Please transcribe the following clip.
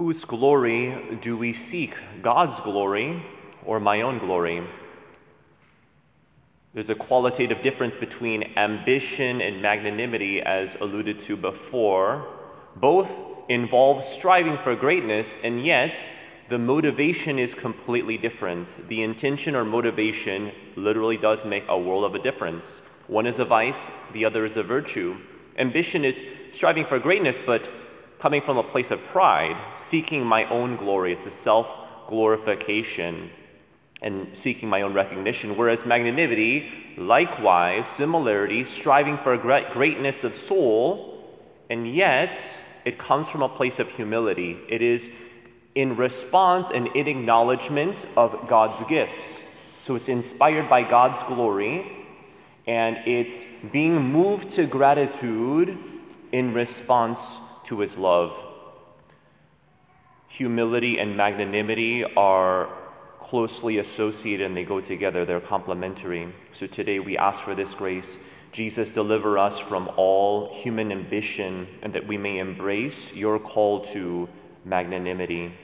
Whose glory do we seek? God's glory or my own glory? There's a qualitative difference between ambition and magnanimity, as alluded to before. Both involve striving for greatness, and yet the motivation is completely different. The intention or motivation literally does make a world of a difference. One is a vice, the other is a virtue. Ambition is striving for greatness, but coming from a place of pride, seeking my own glory. It's a self glorification and seeking my own recognition. Whereas magnanimity, likewise, similarity, striving for greatness of soul, and yet it comes from a place of humility. It is in response and in acknowledgement of God's gifts. So it's inspired by God's glory, and it's being moved to gratitude in response to his love. Humility and magnanimity are closely associated and they go together, they're complementary. So today we ask for this grace. Jesus, deliver us from all human ambition and that we may embrace your call to magnanimity.